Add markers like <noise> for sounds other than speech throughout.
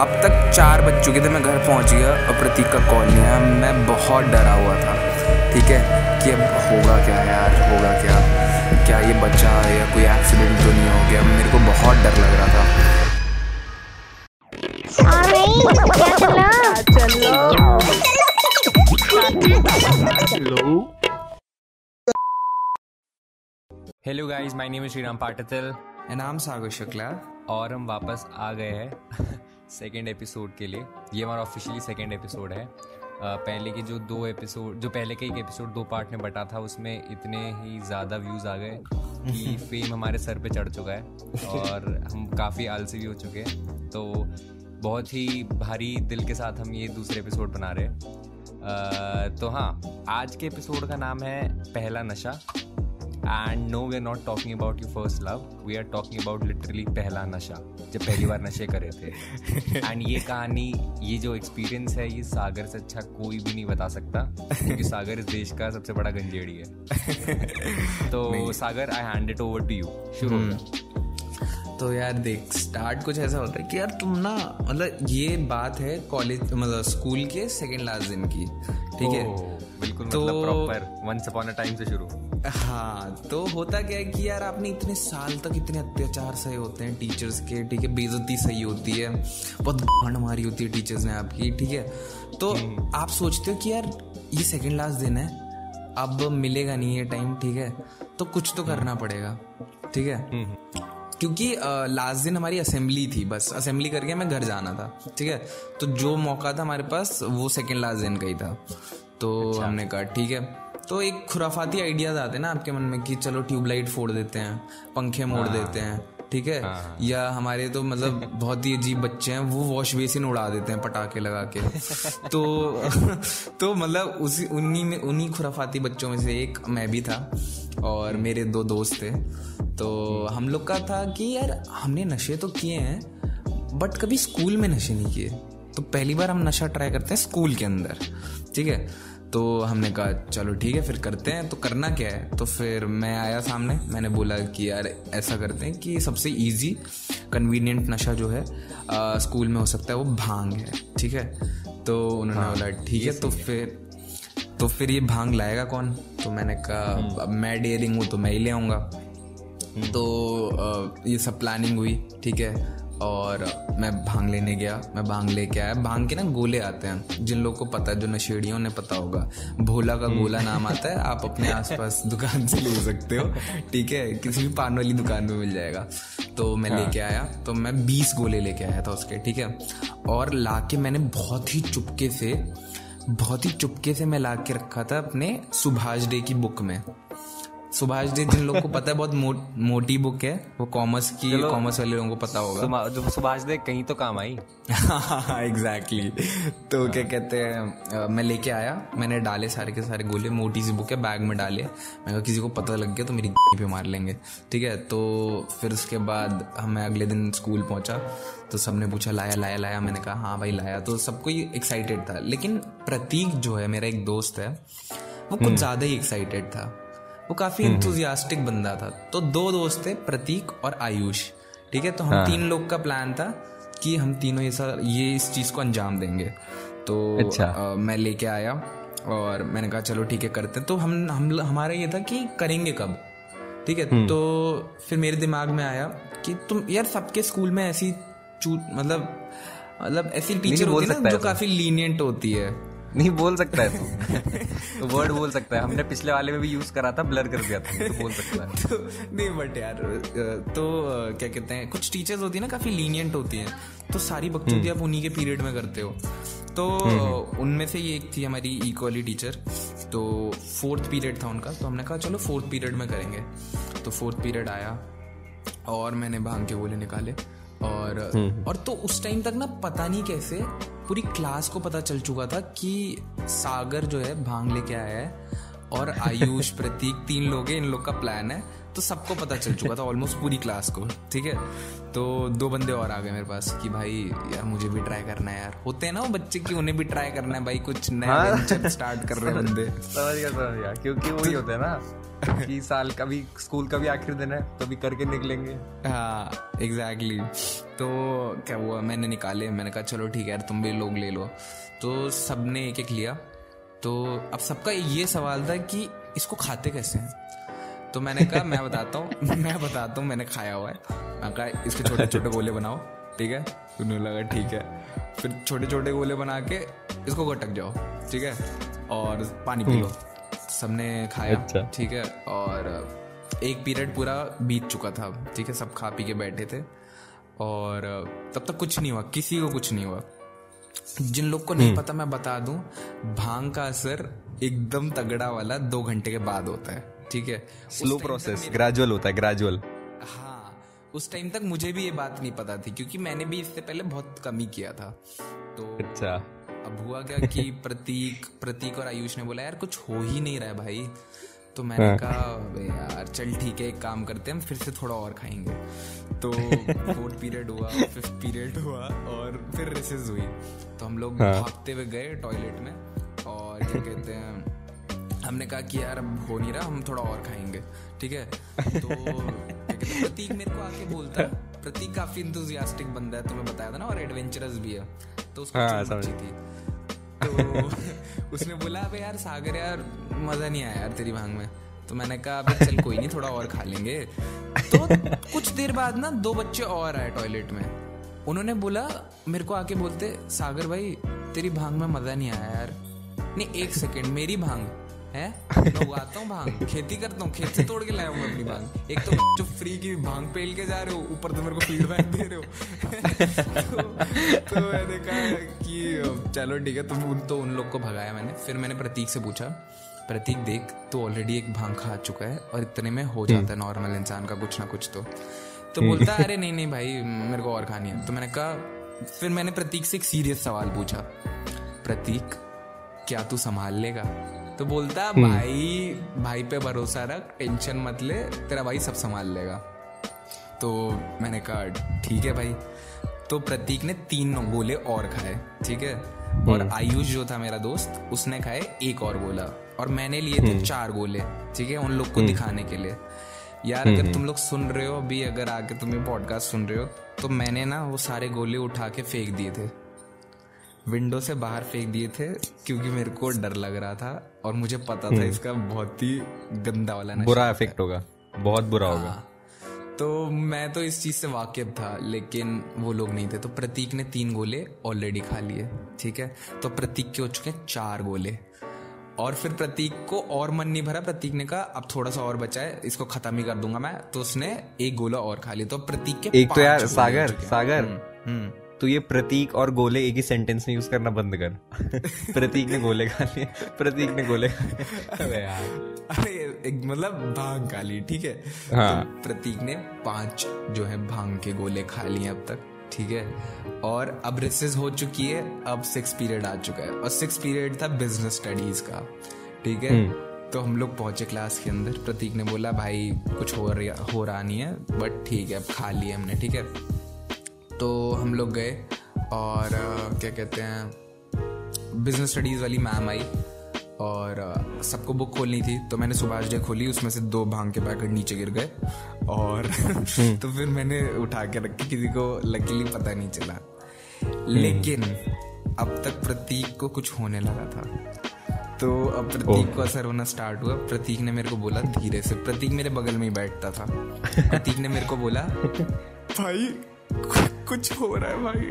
अब तक चार बज चुके थे मैं घर पहुँच गया और प्रतीक का कॉल नहीं आया मैं बहुत डरा हुआ था ठीक है कि अब होगा क्या यार होगा क्या? क्या ये बच्चा या कोई एक्सीडेंट तो नहीं हो गया? मेरे को बहुत डर लग रहा था। Hello guys my name is Shriram Patil नाम सागर शुक्ला। और हम वापस आ गए हैं। सेकेंड एपिसोड के लिए। ये हमारा ऑफिशियली सेकेंड एपिसोड है। पहले के जो दो एपिसोड जो पहले के एक एपिसोड दो पार्ट में बटा था उसमें इतने ही ज़्यादा व्यूज़ आ गए कि <laughs> फेम हमारे सर पे चढ़ चुका है और हम काफ़ी आलसी भी हो चुके हैं। तो बहुत ही भारी दिल के साथ हम ये दूसरे एपिसोड बना रहे हैं। तो हाँ आज के एपिसोड का नाम है पहला नशा। And no we are not talking about you first love we are talking about literally पहला नशा जब पहली बार नशे करे थे। <laughs> एंड ये कहानी ये जो एक्सपीरियंस है ये सागर से अच्छा कोई भी नहीं बता सकता क्योंकि सागर इस देश का सबसे बड़ा गंजेड़ी है। <laughs> तो Sagar I hand it over to you शुरू तो यार देख स्टार्ट कुछ ऐसा होता है कि यार तुम ना मतलब ये बात है कॉलेज मतलब स्कूल के सेकेंड लास्ट दिन की ठीक है? बिल्कुल तो मतलब proper once upon a time से शुरू। हाँ तो होता क्या है कि यार आपने इतने साल तक इतने अत्याचार सही होते हैं टीचर्स के ठीक है? बेइज्जती सही होती है। बहुत गांड मारी होती है टीचर्स ने आपकी ठीक है? तो हम्म। आप सोचते हो कि यार ये सेकेंड लास्ट दिन है। अब मिलेगा नहीं ये टाइम ठीक है? तो कुछ तो करना पड़ेगा ठीक है? हम्म। क्योंकि लास्ट दिन हमारी असेंबली थी बस। असेंबली करके मैं घर जाना था ठीक है? तो जो मौका था हमारे पास वो सेकेंड लास्ट दिन का ही था। तो अच्छा। हमने कहा ठीक है? तो एक खुराफाती आइडियाज़ आते हैं ना आपके मन में कि चलो ट्यूबलाइट फोड़ देते हैं पंखे मोड़ हाँ। देते हैं ठीक है? हाँ। या हमारे तो मतलब <laughs> बहुत ही अजीब बच्चे हैं वो वॉश बेसिन उड़ा देते हैं पटाखे लगा के। <laughs> तो <laughs> तो मतलब उसी उन्हीं में उन्हीं खुराफाती बच्चों में से एक मैं भी था और मेरे दो दोस्त थे। तो हम लोग का था कि यार हमने नशे तो किए हैं बट कभी स्कूल में नशे नहीं किए। तो पहली बार हम नशा ट्राई करते हैं स्कूल के अंदर ठीक है? तो हमने कहा चलो ठीक है फिर करते हैं। तो करना क्या है? तो फिर मैं आया सामने मैंने बोला कि यार ऐसा करते हैं कि सबसे इजी कन्वीनियंट नशा जो है आ, स्कूल में हो सकता है वो भाँग है। ठीक है? तो उन्होंने हाँ, बोला ठीक है तो फिर तो फिर ये भाँग लाएगा कौन? तो मैंने कहा हम्म। अब मैं डेयरिंग हूँ तो मैं ही ले आऊँगा। हम्म। तो ये सब प्लानिंग हुई ठीक है? और मैं भाँग लेने गया मैं भाँग लेके आया। भाँग के ना गोले आते हैं जिन लोगों को पता है जो नशेड़ियों ने पता होगा। भोला का गोला नाम आता है आप अपने आसपास <laughs> दुकान से ले सकते हो। ठीक है किसी भी पान वाली दुकान में मिल जाएगा। तो मैं हाँ। लेके आया तो मैं बीस गोले लेके आया था उसके ठीक है? और ला के मैंने बहुत ही चुपके से बहुत ही चुपके से मैं ला के रखा था अपने सुभाष डे की बुक में। सुभाष जी जिन लोगों को पता है बहुत मो, मोटी बुक है। वो कॉमर्स की कॉमर्स वाले लोगों को पता होगा। जो सुभाष दे कहीं तो काम आई। <laughs> एग्जैक्टली तो हाँ. क्या कहते हैं मैं लेके आया मैंने डाले सारे के सारे गोले मोटी सी बुक है बैग में डाले। मैं कहा किसी को पता लग गया तो मेरी पे मार लेंगे। ठीक है तो फिर उसके बाद मैं अगले दिन स्कूल पहुँचा तो सबने पूछा लाया लाया लाया? मैंने कहा हाँ भाई लाया। तो सबको ही एक्साइटेड था। लेकिन प्रतीक जो है मेरा एक दोस्त है वो कुछ हम्म। ज़्यादा ही एक्साइटेड था। वो काफ़ी इंथुजियास्टिक हम्म, हम्म। बंदा था। तो दो दोस्त थे प्रतीक और आयुष। ठीक है? तो हम हाँ. तीन लोग का प्लान था कि हम तीनों ये सर ये इस चीज़ को अंजाम देंगे। तो अच्छा। आ, मैं लेके आया और मैंने कहा चलो ठीक है करते हैं। तो हम हम हमारा ये था कि करेंगे कब? ठीक है? हम्म। तो फिर मेरे दिमाग में आया कि तुम यार सबके स्कूल में ऐसी मतलब मतलब ऐसी टीचर होती है ना जो काफ़ी लीनियंट होती है। नहीं बोल सकता है तो। वर्ड <laughs> बोल सकता है। हमने पिछले वाले में भी यूज़ करा था ब्लर कर दिया था। तो बोल सकता है। <laughs> तो नहीं बट यार तो क्या कहते हैं कुछ टीचर्स होती है ना काफ़ी लीनियंट होती हैं। तो सारी बकचोदी आप उन्हीं के पीरियड में करते हो। तो हम्म, हम्म। उनमें से ये एक थी हमारी इक्वली टीचर तो फोर्थ पीरियड था उनका। तो हमने कहा चलो फोर्थ पीरियड में करेंगे। तो फोर्थ पीरियड आया और मैंने भाँग के गोले निकाले। और हम्म, और तो उस टाइम तक ना पता नहीं कैसे पूरी क्लास को पता चल चुका था कि सागर जो है भाँग लेके आया है और आयुष <laughs> प्रतीक तीन लोग हैं इन लोग का प्लान है। तो सबको पता चल चुका था ऑलमोस्ट पूरी क्लास को ठीक है? तो दो बंदे और आ गए मेरे पास कि भाई यार मुझे भी ट्राई करना है यार। होते हैं ना वो बच्चे की उन्हें भी ट्राई करना है भाई कुछ नया हाँ। स्टार्ट कर रहे हैं बंदे। <laughs> समझ गया समझ गया। क्योंकि वही होता है ना कि साल का भी स्कूल का भी आखिर दिन है तो भी करके निकलेंगे। हाँ एग्जैक्टली तो क्या हुआ? मैंने निकाले मैंने कहा चलो ठीक है यार तुम भी लोग ले लो। तो सबने एक एक लिया। तो अब सबका ये सवाल था कि इसको खाते कैसे हैं? तो मैंने कहा मैं बताता हूँ <laughs> मैं बताता हूँ मैंने खाया हुआ है। मैं कहा इसके छोटे छोटे गोले बनाओ ठीक है? उन्हें लगा ठीक है। फिर छोटे छोटे गोले बना के इसको गटक जाओ ठीक है? और पानी पी लो। सबने खाया अच्छा। ठीक है? और एक पीरियड पूरा बीत चुका था ठीक है? सब खा पी के बैठे थे। और तब तक कुछ नहीं हुआ किसी को कुछ नहीं हुआ। जिन लोग को नहीं पता मैं बता दूँ भाँग का असर एकदम तगड़ा वाला दो घंटे के बाद होता है। ठीक है? स्लो प्रोसेस ग्रेजुअल होता है ग्रेजुअल हाँ उस टाइम तक मुझे भी ये बात नहीं पता थी क्योंकि मैंने भी इससे पहले बहुत कम ही किया था। तो अच्छा। अब हुआ क्या कि <laughs> प्रतीक प्रतीक और आयुष ने बोला यार कुछ हो ही नहीं रहा है भाई। तो मैंने हाँ। कहा यार चल ठीक है एक काम करते हैं हम फिर से थोड़ा और खाएँगे। तो <laughs> फोर्थ पीरियड हुआ फिफ्थ पीरियड हुआ और फिर रेसेस हुई। तो हम लोग हाँ। भागते हुए गए टॉयलेट में और क्या कहते हैं हमने कहा कि यार अब हो नहीं रहा हम थोड़ा और खाएँगे ठीक है? तो <laughs> प्रतीक मेरे को आके बोलता है प्रतीक काफ़ी इंथुजियास्टिक बंदा है तुम्हें बताया था ना और एडवेंचरस भी है तो उसको हाँ, थी। तो <laughs> उसने बोला अबे यार सागर यार मज़ा नहीं आया यार तेरी भाँग में। तो मैंने कहा अबे चल कोई नहीं थोड़ा और खा लेंगे। तो कुछ देर बाद ना दो बच्चे और आए टॉयलेट में। उन्होंने बोला मेरे को आके बोलते सागर भाई तेरी भाँग में मज़ा नहीं आया यार। नहीं एक <laughs> सेकंड मेरी भाँग। है? <laughs> मैं उगाता हूँ भाँग। खेती करता हूँ खेत से तोड़ के लाया हूँ अपनी भाँग। एक तो <laughs> जो फ्री की भाँग पेल के जा रहे हो ऊपर तो मेरे को फीडबैक दे रहे हो। <laughs> तो, तो मैंने कहा कि चलो ठीक है तुम उन तो उन लोग को भगाया मैंने। फिर मैंने प्रतीक से पूछा प्रतीक देख तो ऑलरेडी एक भाँग खा चुका है और इतने में हो जाता है नॉर्मल इंसान का कुछ ना कुछ तो। तो बोलता है, अरे नहीं नहीं भाई मेरे को और खानी है। तो मैंने कहा फिर मैंने प्रतीक से एक सीरियस सवाल पूछा प्रतीक क्या तू संभाल लेगा? तो बोलता भाई भाई पे भरोसा रख टेंशन मत ले तेरा भाई सब संभाल लेगा। तो मैंने कहा ठीक है भाई। तो प्रतीक ने तीन गोले और खाए ठीक है? और आयुष जो था मेरा दोस्त उसने खाए एक और गोला और मैंने लिए थे चार गोले ठीक है? उन लोग को दिखाने के लिए। यार अगर तुम लोग सुन रहे हो अभी अगर आके तुम ये पॉडकास्ट सुन रहे हो तो मैंने ना वो सारे गोले उठा के फेंक दिए थे। विंडो से बाहर फेंक दिए थे क्योंकि मेरे को डर लग रहा था और मुझे पता था इसका बहुत ही गंदा वाला बुरा इफ़ेक्ट होगा। बहुत बुरा होगा। हाँ। तो मैं तो इस चीज़ से वाकिफ था लेकिन वो लोग नहीं थे। तो प्रतीक ने तीन गोले ऑलरेडी खा लिए ठीक है? तो प्रतीक के हो चुके हैं चार गोले। और फिर प्रतीक को और मन नहीं भरा। प्रतीक ने कहा अब थोड़ा सा और बचा है इसको खत्म ही कर दूँगा मैं। तो उसने एक गोला और खा लिया तो प्रतीक के एक तो यार हो सागर चुके हैं। हम्म तो ये प्रतीक और गोले एक ही सेंटेंस में यूज़ करना बंद कर। <laughs> प्रतीक ने गोले खा लिए। प्रतीक ने गोले खा लिए। यार। अरे एक मतलब भाँग खा ली ठीक है? हाँ। तो प्रतीक ने पाँच जो है भाँग के गोले खा लिए अब तक ठीक है? और अब रिसेस हो चुकी है अब सिक्स पीरियड आ चुका है। और सिक्स पीरियड था बिज़नेस स्टडीज़ का ठीक है? तो हम लोग पहुँचे क्लास के अंदर। प्रतीक ने बोला भाई कुछ हो रहा हो रहा नहीं है बट ठीक है अब खा लिए हमने ठीक है? तो हम लोग गए और क्या कहते हैं बिज़नेस स्टडीज़ वाली मैम आई और सबको बुक खोलनी थी। तो मैंने सुभाष डे खोली उसमें से दो भाँग के पैकेट नीचे गिर गए और <laughs> तो फिर मैंने उठा के रखी किसी को लकीली पता नहीं चला। लेकिन अब तक प्रतीक को कुछ होने लगा था। तो अब प्रतीक को असर होना स्टार्ट हुआ। प्रतीक ने मेरे को बोला धीरे से। प्रतीक मेरे बगल में ही बैठता था। <laughs> प्रतीक ने मेरे को बोला <laughs> भाई कुछ हो रहा है भाई।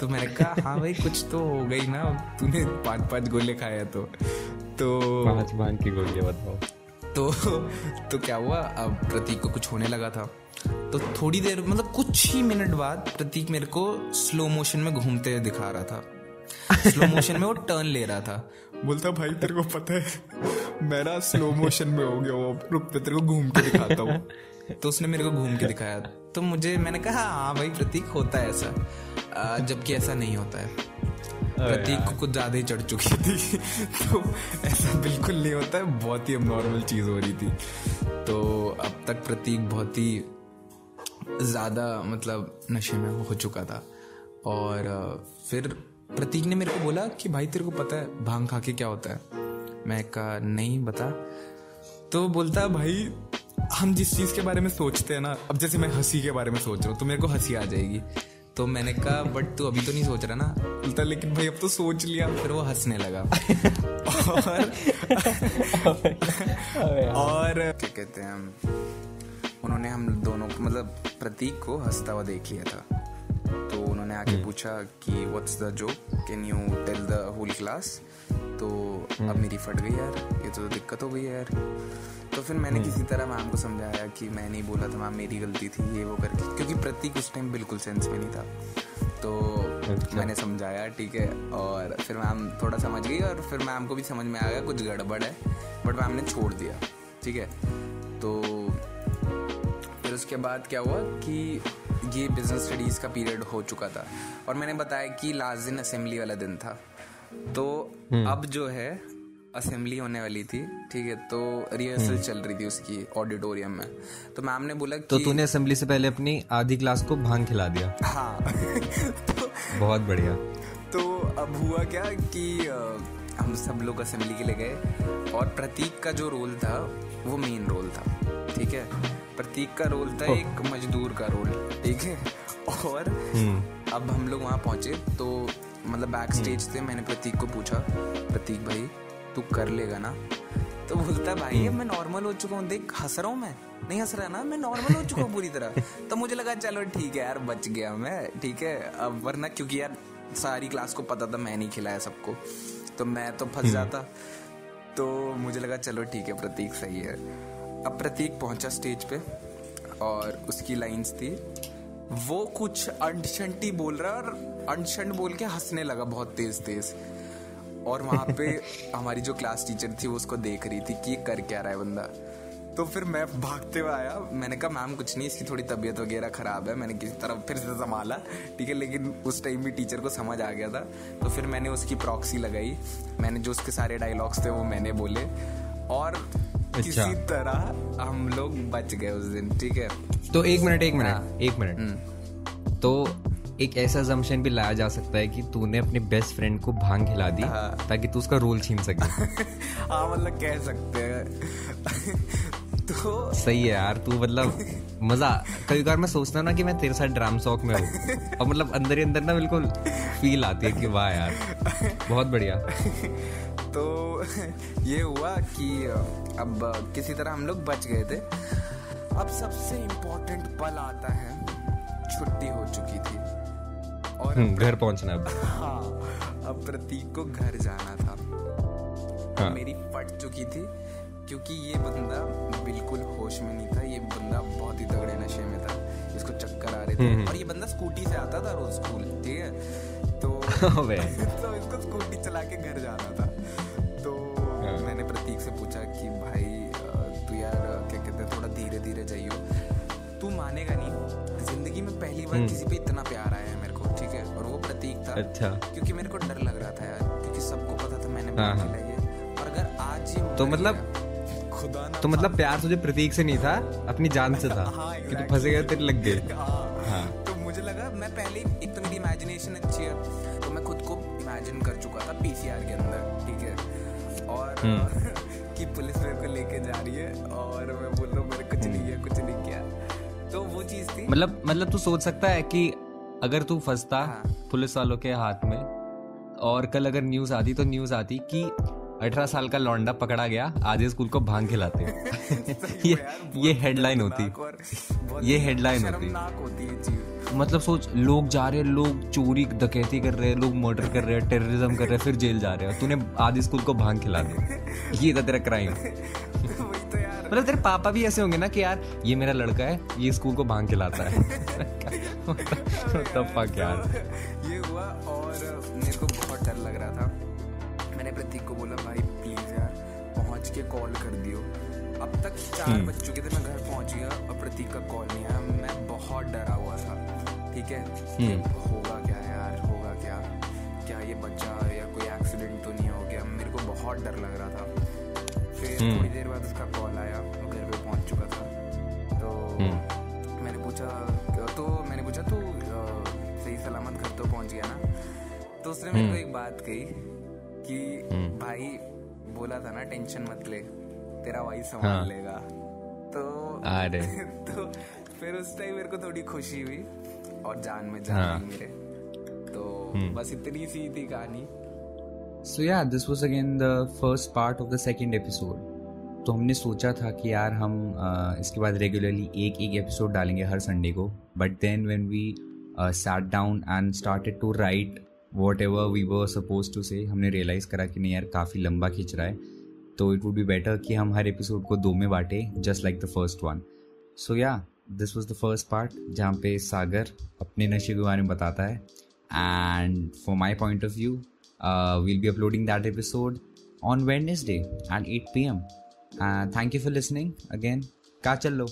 तो मैंने कहा हाँ भाई कुछ तो हो गई ना तूने पाँच पाँच गोले खाया तो। तो पाँच भाँग की गोलियाँ बताओ। तो तो क्या हुआ अब प्रतीक को कुछ होने लगा था। तो थोड़ी देर मतलब कुछ ही मिनट बाद प्रतीक मेरे को स्लो मोशन में घूमते दिखा रहा था। स्लो मोशन में वो टर्न ले रहा था। बोलता भाई तेरे को पता है मेरा स्लो मोशन में हो गया वो रुक मैं तेरे को घूम के दिखाता हूँ। तो उसने मेरे को घूम के दिखाया। तो मुझे मैंने कहा हाँ भाई प्रतीक होता है ऐसा जबकि ऐसा नहीं होता है। प्रतीक को कुछ ज़्यादा ही चढ़ चुकी थी। तो ऐसा बिल्कुल नहीं होता है बहुत ही नॉर्मल चीज़ हो रही थी। तो अब तक प्रतीक बहुत ही ज़्यादा मतलब नशे में हो चुका था। और फिर प्रतीक ने मेरे को बोला कि भाई तेरे को पता है भाँग खा के क्या होता है। मैं कहा नहीं बता। तो बोलता भाई हम जिस चीज़ के बारे में सोचते हैं ना अब जैसे मैं हँसी के बारे में सोच रहा हूँ तो मेरे को हँसी आ जाएगी। तो मैंने कहा बट तू अभी तो नहीं सोच रहा ना? बोलता लेकिन भाई अब तो सोच लिया। फिर वो हंसने लगा। <laughs> और और क्या कहते हैं हम? उन्होंने हम दोनों को मतलब प्रतीक को हंसता हुआ देख लिया था। तो उन्होंने आके हम्म। पूछा कि what's the joke can you tell the whole class तो अब हम्म। मेरी फट गई यार। ये तो दिक्कत हो गई यार। तो फिर मैंने हम्म। किसी तरह मैम को समझाया कि मैं नहीं बोला था मैम मेरी गलती थी ये वो करके। क्योंकि प्रतीक उस टाइम बिल्कुल सेंस में नहीं था। तो अच्छा। मैंने समझाया ठीक है। और फिर मैम थोड़ा समझ गई और फिर मैम को भी समझ में आ गया कुछ गड़बड़ है। बट मैम ने छोड़ दिया ठीक है। तो फिर उसके बाद क्या हुआ कि ये बिज़नेस स्टडीज़ का पीरियड हो चुका था। और मैंने बताया कि लास्ट दिन असेंबली वाला दिन था। तो हम्म। अब जो है असेंबली होने वाली थी ठीक है? तो रिहर्सल हम्म। चल रही थी उसकी ऑडिटोरियम में। तो मैम ने बोला तो तूने असेंबली से पहले अपनी आधी क्लास को भाँग खिला दिया। हाँ। तो, <laughs> बहुत बढ़िया। तो अब हुआ क्या कि हम सब लोग असेंबली के लिए गए और प्रतीक का जो रोल था वो मेन रोल था ठीक है? प्रतीक का रोल था एक मजदूर का रोल ठीक है? और हम्म। अब हम लोग वहाँ पहुँचे तो मतलब बैक स्टेज थे मैंने प्रतीक को पूछा प्रतीक भाई तू कर लेगा ना? तो बोलता भाई हम्म। मैं नॉर्मल हो चुका हूँ देख हंस रहा हूँ मैं नहीं हंस रहा ना मैं नॉर्मल हो चुका हूँ पूरी तरह। <laughs> तो मुझे लगा चलो ठीक है यार बच गया मैं ठीक है अब वरना क्योंकि यार सारी क्लास को पता था मैं नहीं खिलाया सबको तो मैं तो फंस हम्म। जाता। तो मुझे लगा चलो ठीक है प्रतीक सही है। अब प्रतीक पहुँचा स्टेज पे और उसकी लाइंस थी। वो कुछ अंशंटी बोल रहा और अंशंट बोल के हंसने लगा बहुत तेज तेज। और वहाँ पे <laughs> हमारी जो क्लास टीचर थी वो उसको देख रही थी कि कर क्या रहा है बंदा। तो फिर मैं भागते हुए आया। मैंने कहा मैम कुछ नहीं इसकी थोड़ी तबीयत वगैरह खराब है। मैंने किसी तरह फिर से संभाला ठीक है लेकिन उस टाइम भी टीचर को समझ आ गया था। तो फिर मैंने उसकी प्रॉक्सी लगाई। मैंने जो उसके सारे डायलॉग्स थे वो मैंने बोले। और अच्छा। किसी तरह हम लोग बच गए उस दिन ठीक है तो एक मिनट एक मिनट हाँ। एक मिनट हम्म। तो एक ऐसा जमशन भी लाया जा सकता है कि तूने अपने बेस्ट फ्रेंड को भाँग खिला दी हाँ। ताकि तू उसका रोल छीन सके <laughs> हाँ मतलब कह सकते हैं <laughs> तो सही है यार तू मतलब मज़ा कभी बार मैं सोचता हूँ ना कि मैं तेरे साथ ड्राम सॉक में हूँ और मतलब अंदर ही अंदर ना बिल्कुल फील आती है कि वाह यार बहुत बढ़िया तो <laughs> ये हुआ कि अब किसी तरह हम लोग बच गए थे। अब सबसे इम्पोर्टेंट पल आता है छुट्टी हो चुकी थी। और हम्म, घर पहुँचना अब। हाँ अब प्रतीक को घर जाना था। हाँ. मेरी फट चुकी थी क्योंकि ये बंदा बिल्कुल होश में नहीं था। ये बंदा बहुत ही तगड़े नशे में था। इसको चक्कर आ रहे थे। हम्म। और ये बंदा स्कूटी से आता था रोज स्कूल ठीक है? तो <laughs> <laughs> तो इसको स्कूटी चला के घर जाना था। से पूछा कि भाई तू यार क्या कहते हैं थोड़ा धीरे धीरे जाइयो। तू मानेगा नहीं ज़िंदगी में पहली बार हम्म। किसी पे इतना प्यार आया है मेरे को ठीक है? और वो प्रतीक था अच्छा। क्योंकि मेरे को डर लग रहा था यार क्योंकि सबको पता था मैंने हाँ, हाँ। और अगर आज ये तो मतलब तो मतलब प्यार तुझे प्रतीक से नहीं था अपनी जान से था हाँ, कि तू फंसे गया तेरे लग गए। <laughs> हाँ, हाँ. तो मुझे लगा मैं पहले एक तो मेरी इमेजिनेशन अच्छी है तो मैं खुद को इमेजिन कर चुका था पीसीआर के अंदर ठीक है? और हम्म। <laughs> पुलिस मेरे को लेके जा रही है और मैं बोल रहा हूँ मेरे कुछ नहीं है कुछ नहीं किया। तो वो चीज़ थी। मतलब मतलब तू सोच सकता है कि अगर तू फंसता हाँ. पुलिस वालों के हाथ में और कल अगर न्यूज़ आती तो न्यूज़ आती कि अठारह साल का लौंडा पकड़ा गया आज स्कूल को भाँग खिलाते <laughs> ये ये हेडलाइन होती। ये हेडलाइन होती। मतलब सोच लोग जा रहे हैं लोग चोरी डकैती कर रहे हैं लोग मर्डर कर रहे हैं टेररिज्म कर रहे हैं फिर जेल जा रहे हैं। तूने आधे स्कूल को भाँग खिला दे ये था तेरा क्राइम तो मतलब तेरे पापा भी ऐसे होंगे ना कि यार ये मेरा लड़का है ये स्कूल को भाँग खिलाता है। तब यार? ये हुआ और मेरे को बहुत डर लग रहा था। मैंने प्रतीक को बोला भाई प्लीज़ यार पहुँच के कॉल कर दियो। अब तक चार हम्म। बज चुके थे मैं घर पहुँच गया और प्रतीक का कॉल नहीं आया। मैं बहुत डरा हुआ था ठीक है? हम्म। होगा क्या यार होगा क्या? क्या ये बच्चा या कोई एक्सीडेंट तो नहीं हो गया? मेरे को बहुत डर लग रहा था। फिर थोड़ी देर बाद उसका कॉल आया वो घर पे पहुँच चुका था। तो मैंने पूछा तो मैंने पूछा तू सही सलामत घर तो पहुँच गया ना? तो उसने मेरे को एक बात कही कि भाई बोला था ना टेंशन मत ले। तेरा भाई संभाल हाँ। लेगा। तो अरे। <laughs> तो फिर उस टाइम मेरे को थोड़ी खुशी हुई और जान में जान हाँ। मेरे। तो बस इतनी सी थी कहानी। So yeah this was again the first part of the second episode तो हमने सोचा था कि यार हम uh, इसके बाद रेगुलरली एक एक एपिसोड डालेंगे हर संडे को। But then when we sat down and started to write whatever we were supposed to say हमने रियलाइज़ करा कि नहीं यार काफ़ी लंबा खींच रहा है। तो इट वुड बी बेटर कि हम हर एपिसोड को दो में बांटे just like the first one so yeah this was the first part जहाँ पे सागर अपने नशे के बारे में बताता है and for my point of view we'll be uploading that episode on Wednesday at 8 p.m. Uh, thank you for listening again. Ka challo.